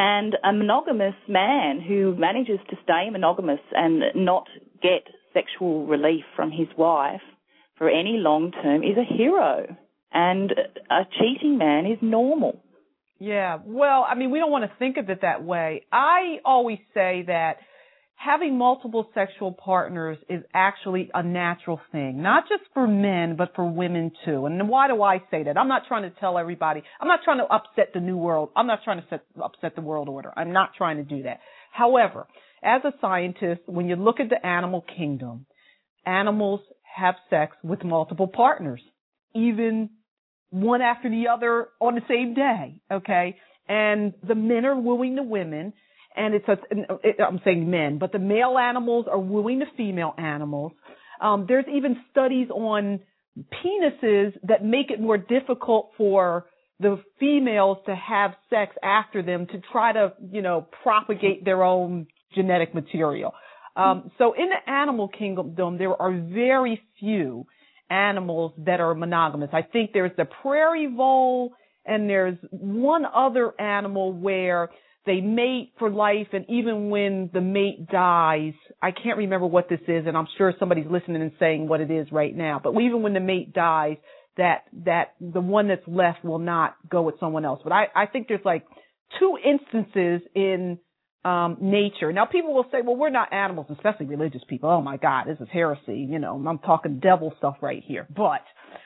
And a monogamous man who manages to stay monogamous and not get sexual relief from his wife for any long term is a hero. And a cheating man is normal. Yeah. Well, I mean, we don't want to think of it that way. I always say that having multiple sexual partners is actually a natural thing, not just for men, but for women too. And why do I say that? I'm not trying to tell everybody, I'm not trying to upset the new world. I'm not trying to set, upset the world order. I'm not trying to do that. However, as a scientist, when you look at the animal kingdom, animals have sex with multiple partners, even one after the other on the same day. Okay. And the men are wooing the women and it's a, I'm saying men, but the male animals are wooing the female animals. Um, there's even studies on penises that make it more difficult for the females to have sex after them to try to, you know, propagate their own genetic material. Um, so in the animal kingdom, there are very few animals that are monogamous. I think there's the prairie vole and there's one other animal where they mate for life and even when the mate dies, I can't remember what this is and I'm sure somebody's listening and saying what it is right now, but even when the mate dies, that, that the one that's left will not go with someone else. But I, I think there's like two instances in um, nature. Now people will say, well, we're not animals, especially religious people. Oh my God, this is heresy. You know, I'm talking devil stuff right here. But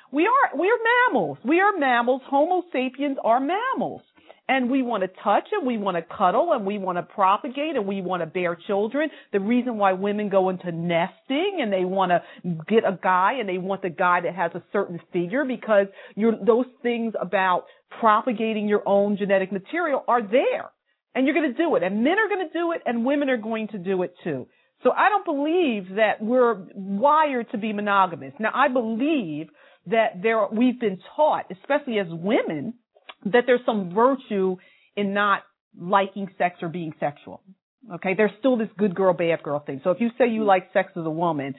we are, we are mammals. We are mammals. Homo sapiens are mammals. And we want to touch and we want to cuddle and we want to propagate and we want to bear children. The reason why women go into nesting and they want to get a guy and they want the guy that has a certain figure because you're, those things about propagating your own genetic material are there and you're going to do it. And men are going to do it, and women are going to do it too. So I don't believe that we're wired to be monogamous. Now I believe that there we've been taught, especially as women, that there's some virtue in not liking sex or being sexual. Okay, there's still this good girl, bad girl thing. So if you say you mm-hmm. like sex as a woman,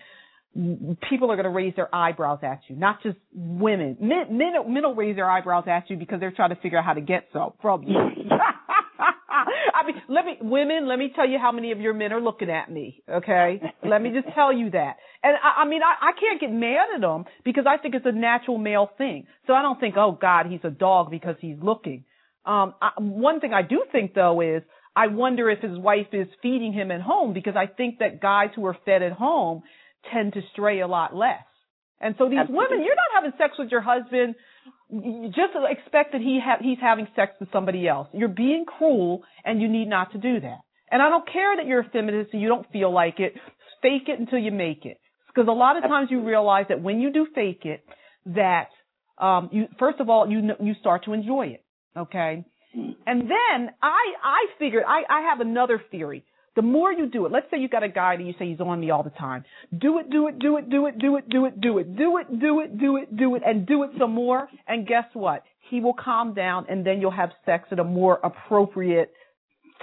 people are going to raise their eyebrows at you, not just women. Men, men, men will raise their eyebrows at you because they're trying to figure out how to get so from you. I mean, let me, women, let me tell you how many of your men are looking at me, okay? let me just tell you that. And I, I mean, I, I can't get mad at them because I think it's a natural male thing. So I don't think, oh God, he's a dog because he's looking. Um, I, one thing I do think though is, I wonder if his wife is feeding him at home because I think that guys who are fed at home tend to stray a lot less. And so these Absolutely. women, you're not having sex with your husband just expect that he ha- he's having sex with somebody else. You're being cruel and you need not to do that. And I don't care that you're a feminist and you don't feel like it. Fake it until you make it. Because a lot of times you realize that when you do fake it, that um, you first of all you you start to enjoy it. Okay, and then I I figured I I have another theory. The more you do it, let's say you got a guy that you say he's on me all the time. Do it, do it, do it, do it, do it, do it, do it, do it, do it, do it, do it, and do it some more. And guess what? He will calm down and then you'll have sex at a more appropriate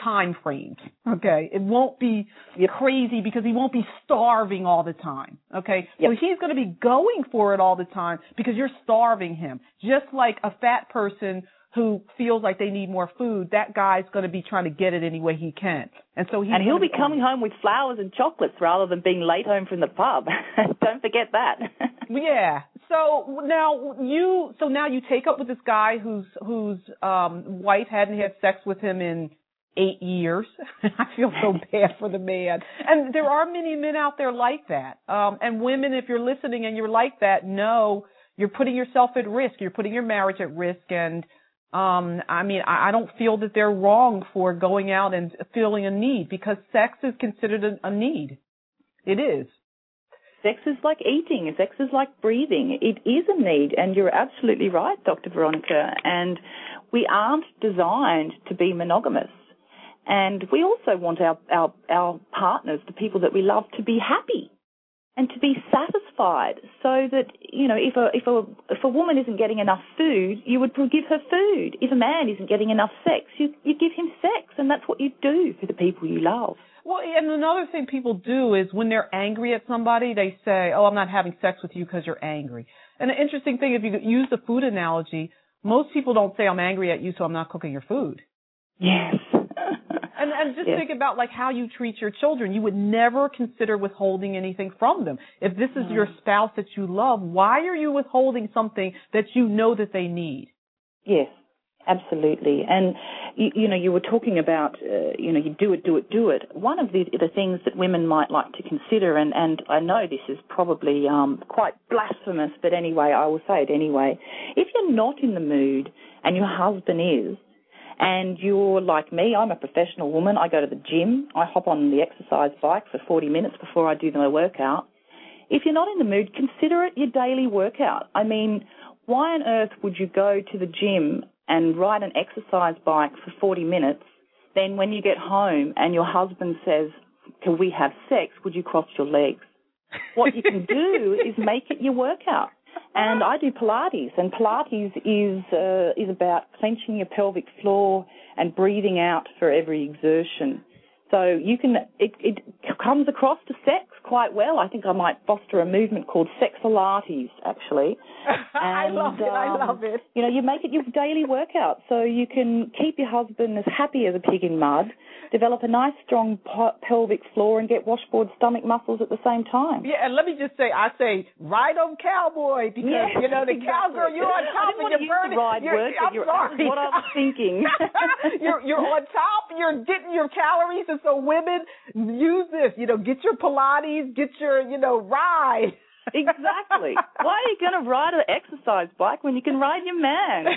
time frame. Okay. It won't be crazy because he won't be starving all the time. Okay. Yep. So he's going to be going for it all the time because you're starving him. Just like a fat person who feels like they need more food, that guy's going to be trying to get it any way he can. And so he's and he'll be coming home with flowers and chocolates rather than being late home from the pub. Don't forget that. Yeah. so now you so now you take up with this guy whose whose um wife hadn't had sex with him in eight years. I feel so bad for the man. And there are many men out there like that. Um and women if you're listening and you're like that, no, you're putting yourself at risk. You're putting your marriage at risk and um I mean I, I don't feel that they're wrong for going out and feeling a need because sex is considered a, a need. It is. Sex is like eating. Sex is like breathing. It is a need, and you're absolutely right, Dr. Veronica. And we aren't designed to be monogamous. And we also want our, our, our partners, the people that we love, to be happy and to be satisfied so that, you know, if a, if a, if a woman isn't getting enough food, you would give her food. If a man isn't getting enough sex, you, you give him sex. And that's what you do for the people you love. Well, and another thing people do is when they're angry at somebody, they say, "Oh, I'm not having sex with you because you're angry." And the interesting thing, if you use the food analogy, most people don't say, "I'm angry at you, so I'm not cooking your food." Yes. And and just yes. think about like how you treat your children. You would never consider withholding anything from them. If this is mm. your spouse that you love, why are you withholding something that you know that they need? Yes. Absolutely, and you, you, know, you were talking about, uh, you know, you do it, do it, do it. One of the, the things that women might like to consider, and, and I know this is probably um, quite blasphemous, but anyway, I will say it anyway. If you're not in the mood and your husband is, and you're like me, I'm a professional woman. I go to the gym. I hop on the exercise bike for 40 minutes before I do my workout. If you're not in the mood, consider it your daily workout. I mean, why on earth would you go to the gym and ride an exercise bike for 40 minutes, then when you get home and your husband says, Can we have sex? Would you cross your legs? What you can do is make it your workout. And I do Pilates, and Pilates is uh, is about clenching your pelvic floor and breathing out for every exertion. So you can it, it comes across to sex quite well. I think I might foster a movement called Sexolates, actually. And, I love it. Um, I love it. You know, you make it your daily workout, so you can keep your husband as happy as a pig in mud, develop a nice strong pelvic floor, and get washboard stomach muscles at the same time. Yeah, and let me just say, I say ride on cowboy because yes, you know the exactly. cowgirl, you're on top and you're burning. ride you're, word, I'm you're, sorry. What I was thinking. you're you're on top. You're getting your calories, and so women use this. You know, get your Pilates, get your you know ride. Exactly. Why are you going to ride an exercise bike when you can ride your man?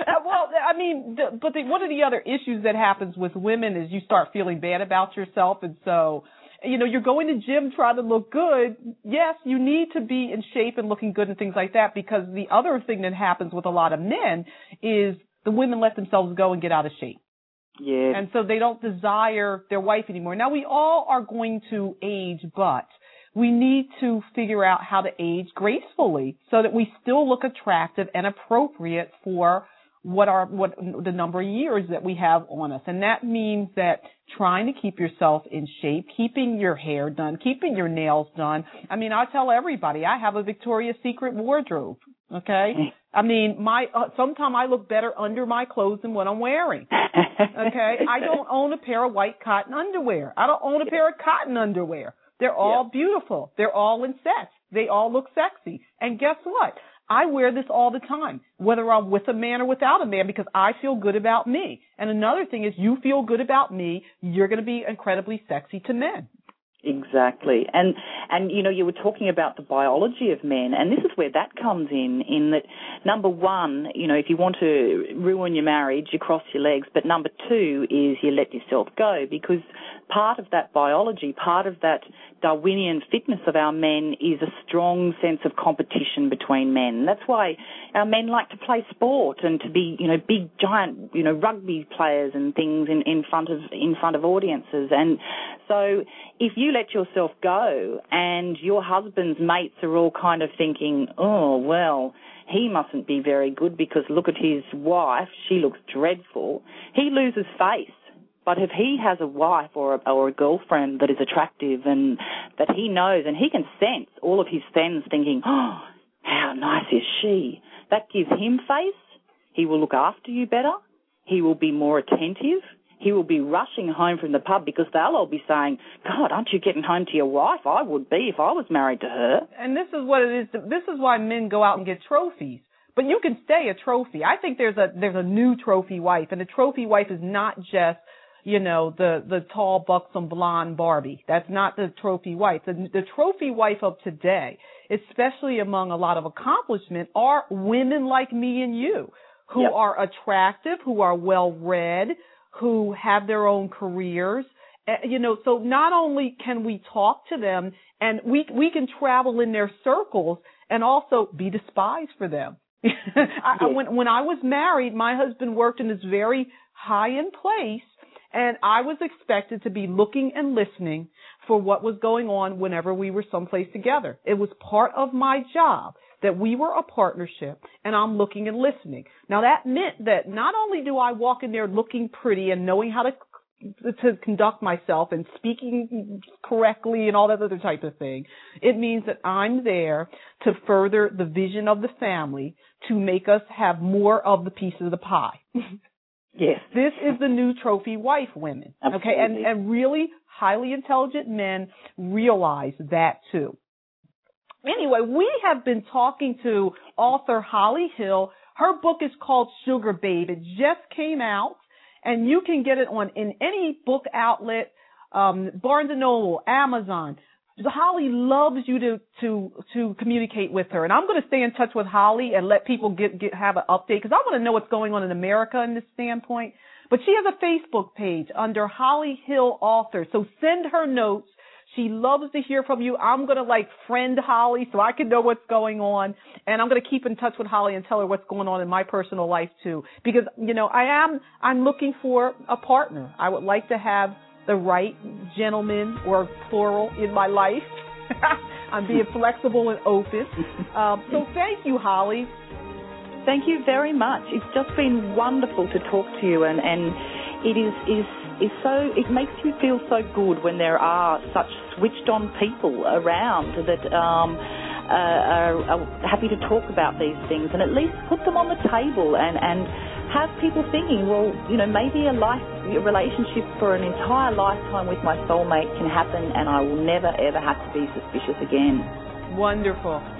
Uh, well, I mean, but the, one of the other issues that happens with women is you start feeling bad about yourself, and so you know you're going to gym trying to look good. Yes, you need to be in shape and looking good and things like that because the other thing that happens with a lot of men is the women let themselves go and get out of shape. Yeah. And so they don't desire their wife anymore. Now we all are going to age, but we need to figure out how to age gracefully so that we still look attractive and appropriate for what are what the number of years that we have on us. And that means that trying to keep yourself in shape, keeping your hair done, keeping your nails done. I mean, I tell everybody I have a Victoria's Secret wardrobe. Okay. I mean, my uh, sometimes I look better under my clothes than what I'm wearing. Okay. I don't own a pair of white cotton underwear. I don't own a pair of cotton underwear. They're all yeah. beautiful. They're all in sets. They all look sexy. And guess what? I wear this all the time, whether I'm with a man or without a man, because I feel good about me. And another thing is you feel good about me, you're going to be incredibly sexy to men. Exactly. And and you know, you were talking about the biology of men and this is where that comes in in that number 1, you know, if you want to ruin your marriage, you cross your legs, but number 2 is you let yourself go because part of that biology, part of that Darwinian fitness of our men is a strong sense of competition between men. That's why our men like to play sport and to be, you know, big giant, you know, rugby players and things in, in front of in front of audiences. And so if you let yourself go and your husband's mates are all kind of thinking, oh, well, he mustn't be very good because look at his wife, she looks dreadful, he loses face. But if he has a wife or a, or a girlfriend that is attractive and that he knows and he can sense all of his friends thinking, oh, how nice is she? That gives him face. He will look after you better. He will be more attentive he will be rushing home from the pub because they'll all be saying, God, aren't you getting home to your wife? I would be if I was married to her. And this is what it is. This is why men go out and get trophies. But you can stay a trophy. I think there's a there's a new trophy wife, and the trophy wife is not just you know the the tall, buxom, blonde Barbie. That's not the trophy wife. The, the trophy wife of today, especially among a lot of accomplishment, are women like me and you who Yep. are attractive, who are well read, who have their own careers. Uh, you know, so not only can we talk to them and we we can travel in their circles and also be despised for them. I, I- when when I was married, my husband worked in this very high end place and I was expected to be looking and listening for what was going on whenever we were someplace together. It was part of my job that we were a partnership and I'm looking and listening. Now that meant that not only do I walk in there looking pretty and knowing how to to conduct myself and speaking correctly and all that other type of thing. It means that I'm there to further the vision of the family to make us have more of the piece of the pie. Yes. This is the new trophy wife women. Okay. And, and really highly intelligent men realize that too. Anyway, we have been talking to author Holly Hill. Her book is called Sugarbabe. It just came out and you can get it on in any book outlet, um, Barnes and Noble, Amazon. Holly loves you to to to communicate with her, and I'm going to stay in touch with Holly and let people get get have an update because I want to know what's going on in America in this standpoint. But she has a Facebook page under Holly Hill Author, so send her notes. She loves to hear from you. I'm going to like friend Holly so I can know what's going on. And I'm going to keep in touch with Holly and tell her what's going on in my personal life too. Because, you know, I am, I'm looking for a partner. I would like to have the right gentleman or plural in my life. I'm being flexible and open. Um, so thank you, Holly. Thank you very much. It's just been wonderful to talk to you, and, and it is, is is so. It makes you feel so good when there are such switched on people around that um, uh, are, are happy to talk about these things, and at least put them on the table and and have people thinking, well, you know, maybe a life a relationship for an entire lifetime with my soulmate can happen, and I will never ever have to be suspicious again. Wonderful.